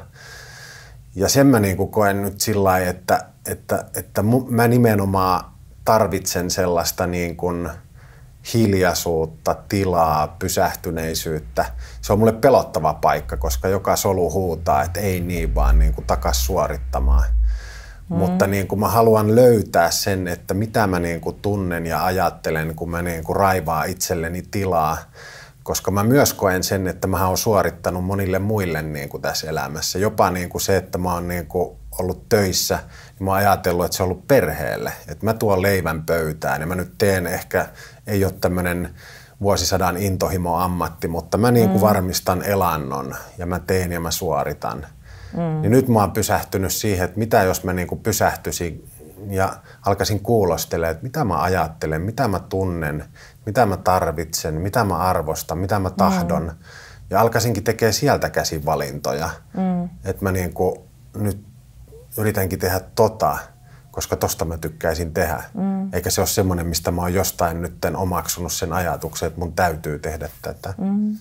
Ja sen mä niin kuin koen nyt sillä lailla, että, että, että mä nimenomaan tarvitsen sellaista niin kuin – hiljaisuutta, tilaa, pysähtyneisyyttä. Se on mulle pelottava paikka, koska joka solu huutaa, että ei niin, vaan niin kuin takas suorittamaan. Mm. Mutta niin kuin mä haluan löytää sen, että mitä mä niin kuin tunnen ja ajattelen, kun mä niin kuin raivaa itselleni tilaa. Koska mä myös koen sen, että mä oon suorittanut monille muille niin kuin tässä elämässä. Jopa niin kuin se, että mä oon niin kuin ollut töissä, niin mä oon ajatellut, että se on ollut perheelle. Että mä tuon leivän pöytään ja mä nyt teen ehkä ei ole tämmöinen vuosisadan intohimo ammatti, mutta mä niin kuin mm. varmistan elannon ja mä teen ja mä suoritan. Mm. Niin nyt mä oon pysähtynyt siihen, että mitä jos mä niin kuin pysähtyisin ja alkaisin kuulostelemaan, että mitä mä ajattelen, mitä mä tunnen, mitä mä tarvitsen, mitä mä arvostan, mitä mä tahdon. Mm. Ja alkaisinkin tekemään sieltä käsin valintoja. Mm. Että mä niin kuin nyt yritänkin tehdä tota – koska tosta mä tykkäisin tehdä. Mm. Eikä se ole semmoinen, mistä mä oon jostain nyt omaksunut sen ajatuksen, että mun täytyy tehdä tätä. Mm.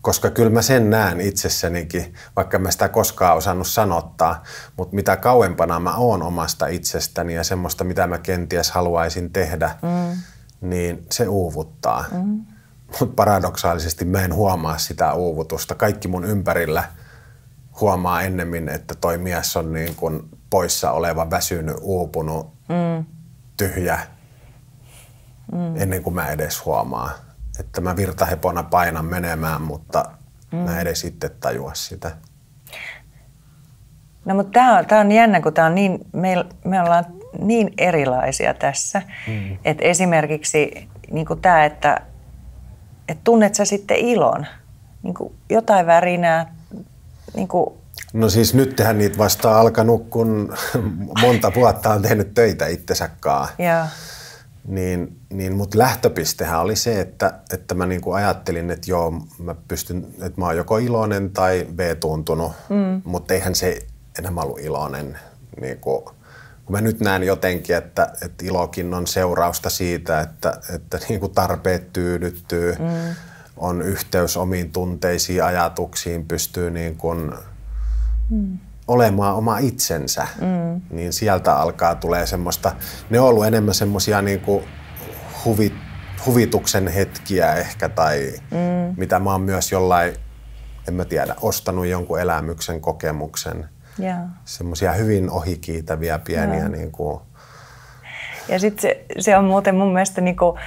Koska kyllä mä sen näen itsessänikin, vaikka mä sitä koskaan osannut sanottaa, mutta mitä kauempana mä oon omasta itsestäni ja semmoista, mitä mä kenties haluaisin tehdä, mm. niin se uuvuttaa. Mm. Mutta paradoksaalisesti mä en huomaa sitä uuvutusta. Kaikki mun ympärillä huomaa ennemmin, että toi mies on niin kuin poissa oleva, väsynyt, uupunut, mm. tyhjä, mm. ennen kuin mä edes huomaan. Että mä virtahepona painan menemään, mutta mm. mä edes itse tajua sitä. No mutta tämä on, tää on jännä, kun tää on niin, me, me ollaan niin erilaisia tässä. Mm. Että esimerkiksi niin tämä, että et tunnet sä sitten ilon, niin jotain värinää, niin No siis nyt tehän niitä vasta alkanut, kun monta vuotta on tehnyt töitä itsesäkaan. Yeah. Niin, niin mut lähtöpistehän oli se, että, että mä niinku ajattelin, että joo, mä pystyn, että mä oon joko iloinen tai B-tuntunut, mm. mutta eihän se enää ollut iloinen. Niinku, kun mä nyt näen jotenkin, että, että ilokin on seurausta siitä, että, että niinku tarpeet tyydyttyy, mm. on yhteys omiin tunteisiin, ajatuksiin, pystyy niin kuin mm. olemaan oma itsensä, mm. niin sieltä alkaa tulee semmoista, ne on ollut enemmän semmoisia niin huvit, huvituksen hetkiä ehkä tai mm. mitä mä oon myös jollain, en mä tiedä, ostanut jonkun elämyksen kokemuksen. Yeah. Semmoisia hyvin ohikiitäviä pieniä yeah. niin kuin... Ja sitten se, se on muuten mun mielestä niin kuin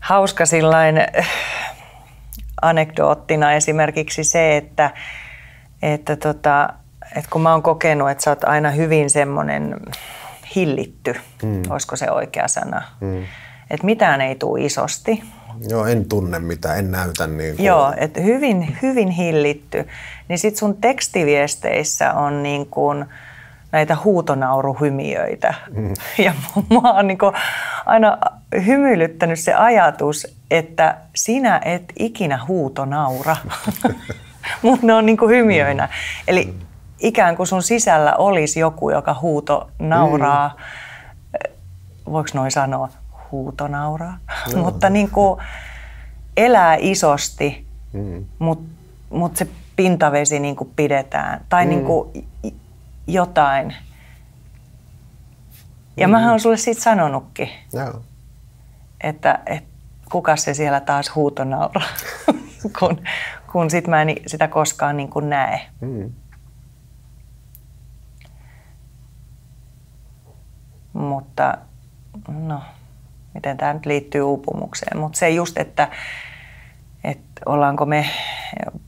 hauska sillain äh, anekdoottina esimerkiksi se, että, että, tota, että kun mä oon kokenut, että sä oot aina hyvin semmoinen hillitty, mm. olisiko se oikea sana, mm. että mitään ei tule isosti. Joo, en tunne mitään, en näytä niin kuin... Joo, että hyvin, hyvin hillitty. Niin sit sun tekstiviesteissä on niin kuin näitä huutonauruhymiöitä. Mm. Ja mua on niin aina hymyilyttänyt se ajatus, että sinä et ikinä huutonaura, mutta ne on niin hymiöinä. Eli mm. ikään kuin sun sisällä olisi joku, joka huuto nauraa. Mm. Voiko noin sanoa? Huutonauraa. No. mutta niin kuin elää isosti, mm. mutta mut se pintavesi niin kuin pidetään. Tai mm. niin kuin jotain. Ja mm. mä oon sulle siitä sanonutkin, Joo. että, että kuka se siellä taas huutonauraa, kun, kun sit mä en sitä koskaan niin kuin näe. Mm. Mutta no, miten tämä nyt liittyy uupumukseen. Mutta se just, että, että ollaanko me,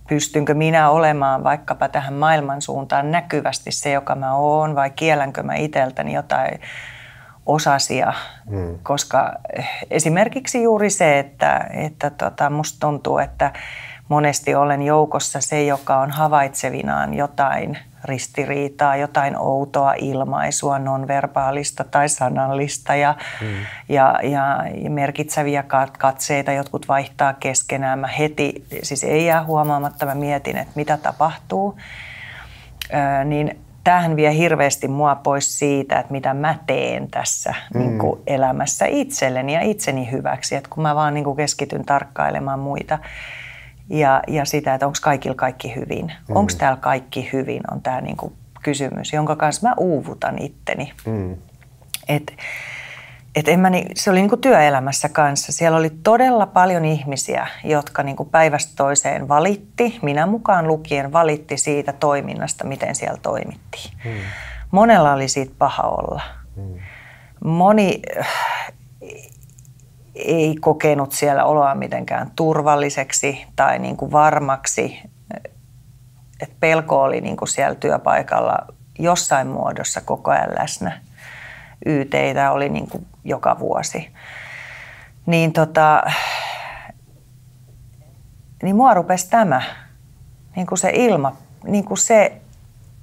pystynkö minä olemaan vaikkapa tähän maailman suuntaan näkyvästi se, joka mä oon, vai kielänkö mä itseltäni jotain osasia, mm. koska esimerkiksi juuri se, että, että tota, musta tuntuu, että monesti olen joukossa se, joka on havaitsevinaan jotain ristiriitaa, jotain outoa ilmaisua, nonverbaalista tai sanallista ja, mm. ja, ja, ja merkitseviä katseita. Jotkut vaihtaa keskenään. Mä heti, siis ei jää huomaamatta, mä mietin, että mitä tapahtuu. Ö, niin tämähän vie hirveästi mua pois siitä, että mitä mä teen tässä mm. niin kuin elämässä itselleni ja itseni hyväksi. Että kun mä vaan niin kuin keskityn tarkkailemaan muita, ja, ja sitä, että onko kaikilla kaikki hyvin. Mm. Onko täällä kaikki hyvin, on tämä niinku kysymys, jonka kanssa mä uuvutan itteni. Mm. Et, et en mä, se oli niinku työelämässä kanssa. Siellä oli todella paljon ihmisiä, jotka niinku päivästä toiseen valitti, minä mukaan lukien valitti siitä toiminnasta, miten siellä toimittiin. Mm. Monella oli siitä paha olla. Mm. Moni ei kokenut siellä oloa mitenkään turvalliseksi tai niin kuin varmaksi. Et pelko oli niin kuin siellä työpaikalla jossain muodossa koko ajan läsnä. YTitä oli niin kuin joka vuosi. Niin, tota, niin mua rupesi tämä, niin kuin se ilma, niin kuin se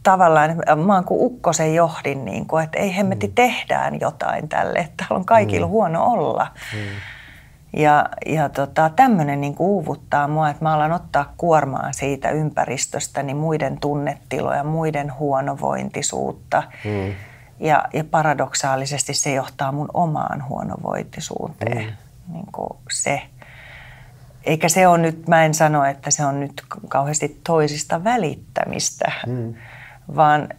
tavallaan, mä oon kuin ukkosen johdin, niin kuin, että ei hemmetti mm. tehdään jotain tälle, että täällä on kaikilla mm. huono olla. Mm. Ja, ja tota, tämmöinen niin uuvuttaa mua, että mä alan ottaa kuormaa siitä ympäristöstä, niin muiden tunnetiloja, muiden huonovointisuutta. Mm. Ja, ja paradoksaalisesti se johtaa mun omaan huonovointisuuteen. Mm. Niin kuin se. Eikä se ole nyt, mä en sano, että se on nyt kauheasti toisista välittämistä. Mm vaan,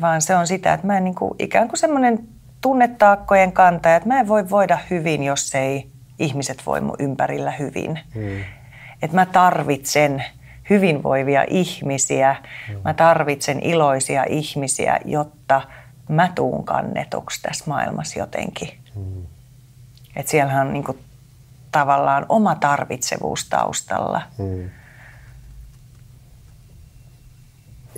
vaan se on sitä, että mä en niin kuin, ikään kuin semmoinen tunnetaakkojen kantaja, että mä en voi voida hyvin, jos ei ihmiset voi mun ympärillä hyvin. Hmm. Että mä tarvitsen hyvinvoivia ihmisiä, hmm. mä tarvitsen iloisia ihmisiä, jotta mä tuun kannetuksi tässä maailmassa jotenkin. Hmm. Että siellähän on niin kuin, tavallaan oma tarvitsevuus taustalla. Hmm.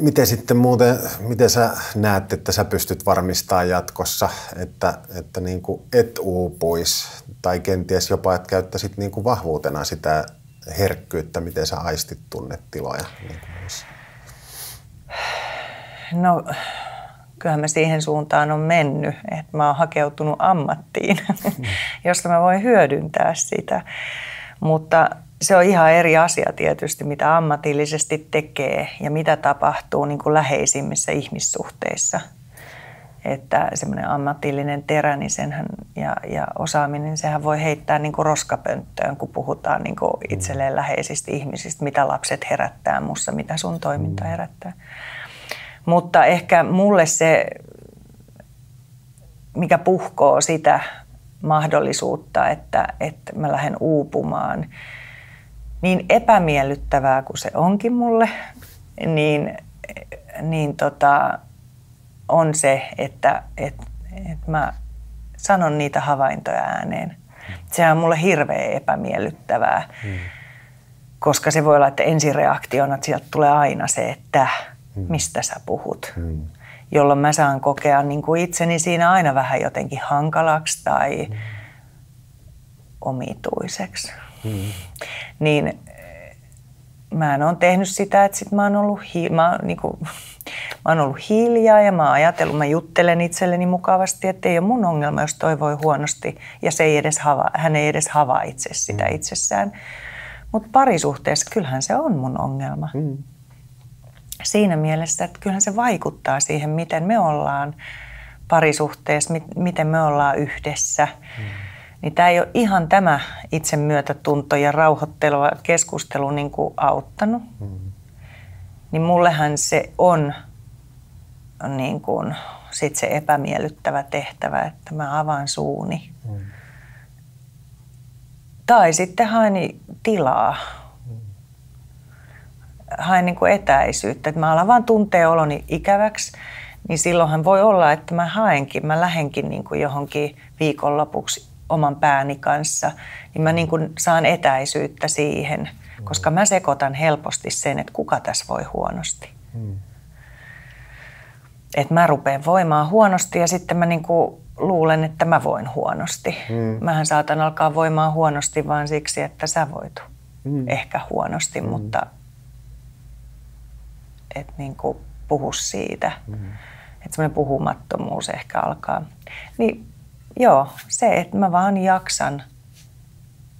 Miten sitten muuten, miten sä näet, että sä pystyt varmistamaan jatkossa, että, että niin kuin et uupuisi tai kenties jopa, että käyttäisit niin kuin vahvuutena sitä herkkyyttä, miten sä aistit tunnetiloja? Niin no, kyllähän mä siihen suuntaan on mennyt, että mä oon hakeutunut ammattiin, mm. josta mä voin hyödyntää sitä. Mutta se on ihan eri asia tietysti, mitä ammatillisesti tekee ja mitä tapahtuu niin kuin läheisimmissä ihmissuhteissa. Että semmoinen ammatillinen terä niin senhän, ja, ja osaaminen, sehän voi heittää niin kuin roskapönttöön, kun puhutaan niin kuin itselleen läheisistä ihmisistä, mitä lapset herättää mussa, mitä sun toiminta herättää. Mutta ehkä mulle se, mikä puhkoo sitä mahdollisuutta, että, että mä lähden uupumaan – niin epämiellyttävää kuin se onkin mulle, niin, niin tota, on se, että et, et mä sanon niitä havaintoja ääneen. Sehän on mulle hirveän epämiellyttävää, mm. koska se voi olla, että ensireaktiona että sieltä tulee aina se, että mm. mistä sä puhut. Mm. Jolloin mä saan kokea niin kuin itseni siinä aina vähän jotenkin hankalaksi tai mm. omituiseksi. Mm. Niin mä en ole tehnyt sitä, että sit mä oon ollut, hi- mä, niin kuin, mä oon ollut hiljaa ja mä oon ajatellut, mä juttelen itselleni mukavasti, että ei ole mun ongelma, jos toi voi huonosti ja se ei edes hava, hän ei edes havaitse sitä mm. itsessään. Mutta parisuhteessa kyllähän se on mun ongelma. Mm. Siinä mielessä, että kyllähän se vaikuttaa siihen, miten me ollaan parisuhteessa, miten me ollaan yhdessä. Mm niin tämä ei ole ihan tämä itsemyötätunto ja rauhoitteleva keskustelu niin kuin auttanut. Mm. Niin mullehan se on niin kuin, sit se epämiellyttävä tehtävä, että mä avaan suuni. Mm. Tai sitten haen tilaa. Mm. Haen niin kuin etäisyyttä, että mä alan vaan tuntee oloni ikäväksi, niin silloinhan voi olla, että mä haenkin, mä lähenkin niin kuin johonkin viikonlopuksi oman pääni kanssa, niin mä niin kuin saan etäisyyttä siihen, koska mä sekoitan helposti sen, että kuka tässä voi huonosti. Mm. Että mä rupean voimaan huonosti ja sitten mä niin kuin luulen, että mä voin huonosti. Mm. Mähän saatan alkaa voimaan huonosti vaan siksi, että sä voit mm. ehkä huonosti, mm. mutta et niin kuin puhu siitä. Mm. Että semmoinen puhumattomuus ehkä alkaa. Niin Joo, se, että mä vaan jaksan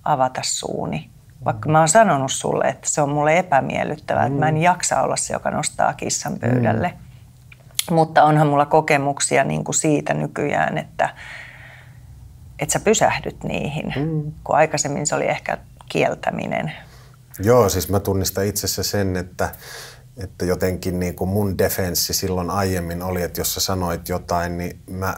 avata suuni. Vaikka mä oon sanonut sulle, että se on mulle epämiellyttävää, mm. että mä en mm. jaksa olla se, joka nostaa kissan pöydälle. Mm. Mutta onhan mulla kokemuksia niin kuin siitä nykyään, että, että sä pysähdyt niihin, mm. kun aikaisemmin se oli ehkä kieltäminen. Joo, siis mä tunnistan itsessä sen, että, että jotenkin niin kuin mun defenssi silloin aiemmin oli, että jos sä sanoit jotain, niin mä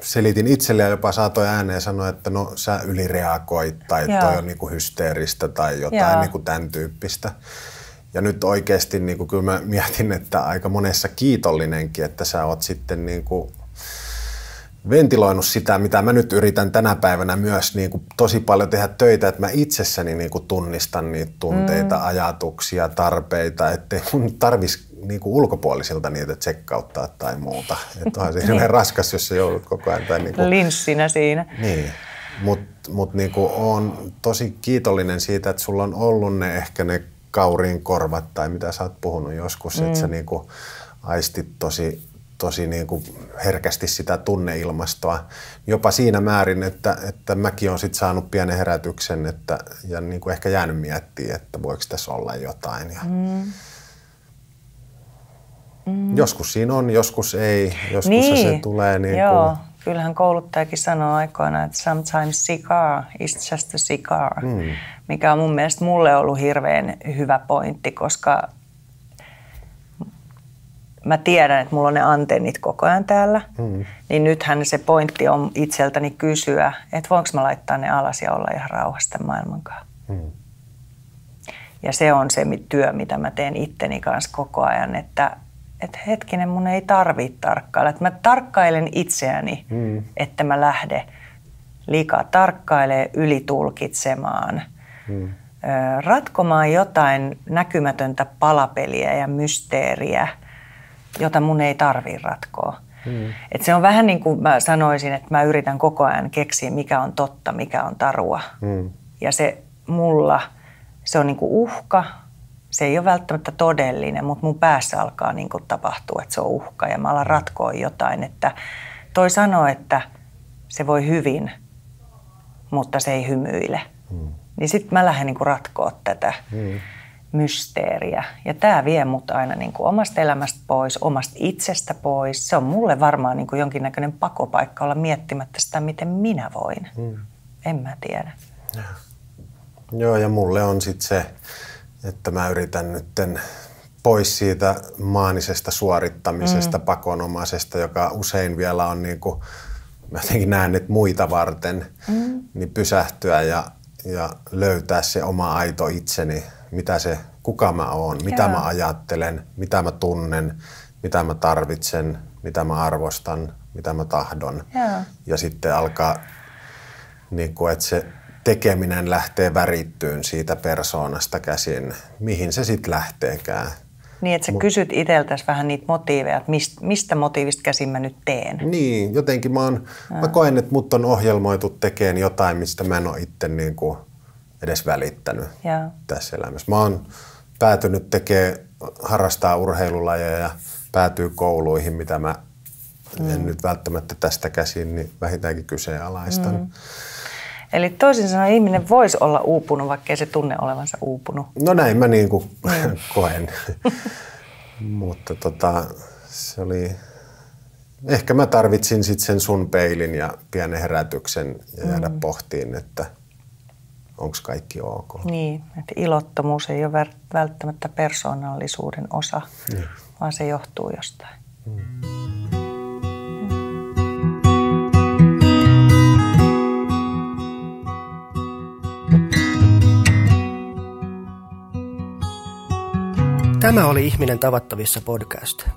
selitin itselle ja jopa saatoin ääneen sanoa, että no sä ylireagoit tai Joo. toi on niinku hysteeristä tai jotain niinku tämän tyyppistä. Ja nyt oikeasti niinku, kyllä mä mietin, että aika monessa kiitollinenkin, että sä oot sitten niinku ventiloinut sitä, mitä mä nyt yritän tänä päivänä myös niin kuin tosi paljon tehdä töitä, että mä itsessäni niin kuin tunnistan niitä tunteita, mm. ajatuksia, tarpeita, ettei mun tarvitsisi niin kuin ulkopuolisilta niitä tsekkauttaa tai muuta. Että onhan se niin. raskas, jos sä joudut koko ajan. Tai niin kuin, Linssinä siinä. Niin, mutta mut niin on tosi kiitollinen siitä, että sulla on ollut ne ehkä ne kauriin korvat tai mitä sä oot puhunut joskus, mm. että sä niin kuin aistit tosi tosi niin kuin herkästi sitä tunneilmastoa. Jopa siinä määrin, että, että mäkin olen sit saanut pienen herätyksen että, ja niin kuin ehkä jäänyt miettimään, että voiko tässä olla jotain. Ja mm. Mm. Joskus siinä on, joskus ei. Joskus niin. se tulee niin Joo. Kuin... Kyllähän kouluttajakin sanoo aikoina, että sometimes cigar is just a cigar, mm. mikä on mun mielestä mulle ollut hirveän hyvä pointti, koska mä tiedän, että mulla on ne antennit koko ajan täällä, mm. niin nythän se pointti on itseltäni kysyä, että voinko mä laittaa ne alas ja olla ihan rauhassa maailman kanssa. Mm. Ja se on se työ, mitä mä teen itteni kanssa koko ajan, että, että hetkinen, mun ei tarvitse tarkkailla. Että mä tarkkailen itseäni, mm. että mä lähde liikaa tarkkailee ylitulkitsemaan, mm. ratkomaan jotain näkymätöntä palapeliä ja mysteeriä – jota mun ei tarvii ratkoa. Mm. Et se on vähän niin kuin mä sanoisin, että mä yritän koko ajan keksiä, mikä on totta, mikä on tarua. Mm. Ja se mulla, se on niin kuin uhka, se ei ole välttämättä todellinen, mutta mun päässä alkaa niin kuin tapahtua, että se on uhka ja mä alan mm. ratkoa jotain. Että toi sanoo, että se voi hyvin, mutta se ei hymyile. Mm. Niin sitten mä lähden niin kuin ratkoa tätä. Mm mysteeriä. Ja tämä vie mut aina niin kuin omasta elämästä pois, omasta itsestä pois. Se on mulle varmaan niin kuin jonkinnäköinen pakopaikka olla miettimättä sitä, miten minä voin. Hmm. En mä tiedä. Ja. Joo, ja mulle on sitten se, että mä yritän nytten pois siitä maanisesta suorittamisesta, mm. pakonomaisesta, joka usein vielä on niin kuin, mä jotenkin näen, että muita varten, mm. niin pysähtyä ja, ja löytää se oma aito itseni mitä se, kuka mä oon, mitä Joo. mä ajattelen, mitä mä tunnen, mitä mä tarvitsen, mitä mä arvostan, mitä mä tahdon. Joo. Ja sitten alkaa niin kuin, että se tekeminen lähtee värittyyn siitä persoonasta käsin, mihin se sitten lähteekään. Niin, että sä Mut, kysyt itseltäsi vähän niitä motiiveja, että mistä, mistä motiivista käsin mä nyt teen. Niin, jotenkin mä, oon, mä koen, että mut on ohjelmoitu tekemään jotain, mistä mä en ole itse niin kuin edes välittänyt ja. tässä elämässä. Mä oon päätynyt tekemään, harrastaa urheilulajeja ja päätyy kouluihin, mitä mä mm. en nyt välttämättä tästä käsin, niin vähintäänkin kyseenalaistan. Mm. Eli toisin sanoen ihminen voisi olla uupunut, vaikka ei se tunne olevansa uupunut. No näin mä niin kuin mm. koen. Mutta tota, se oli... Ehkä mä tarvitsin sitten sen sun peilin ja pienen herätyksen ja jäädä mm. pohtiin, että onko kaikki ok. Niin, että ilottomuus ei ole välttämättä persoonallisuuden osa, niin. vaan se johtuu jostain. Mm. Tämä oli Ihminen tavattavissa podcast.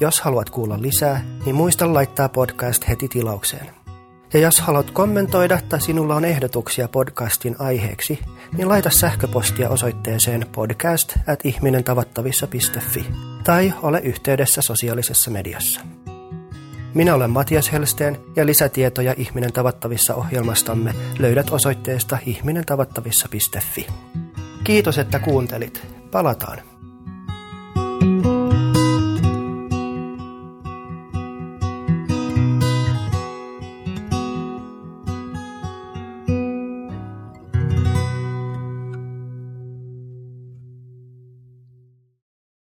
Jos haluat kuulla lisää, niin muista laittaa podcast heti tilaukseen. Ja jos haluat kommentoida tai sinulla on ehdotuksia podcastin aiheeksi, niin laita sähköpostia osoitteeseen podcast at ihminentavattavissa.fi tai ole yhteydessä sosiaalisessa mediassa. Minä olen Matias Helsteen ja lisätietoja Ihminen tavattavissa ohjelmastamme löydät osoitteesta ihminentavattavissa.fi. Kiitos, että kuuntelit. Palataan.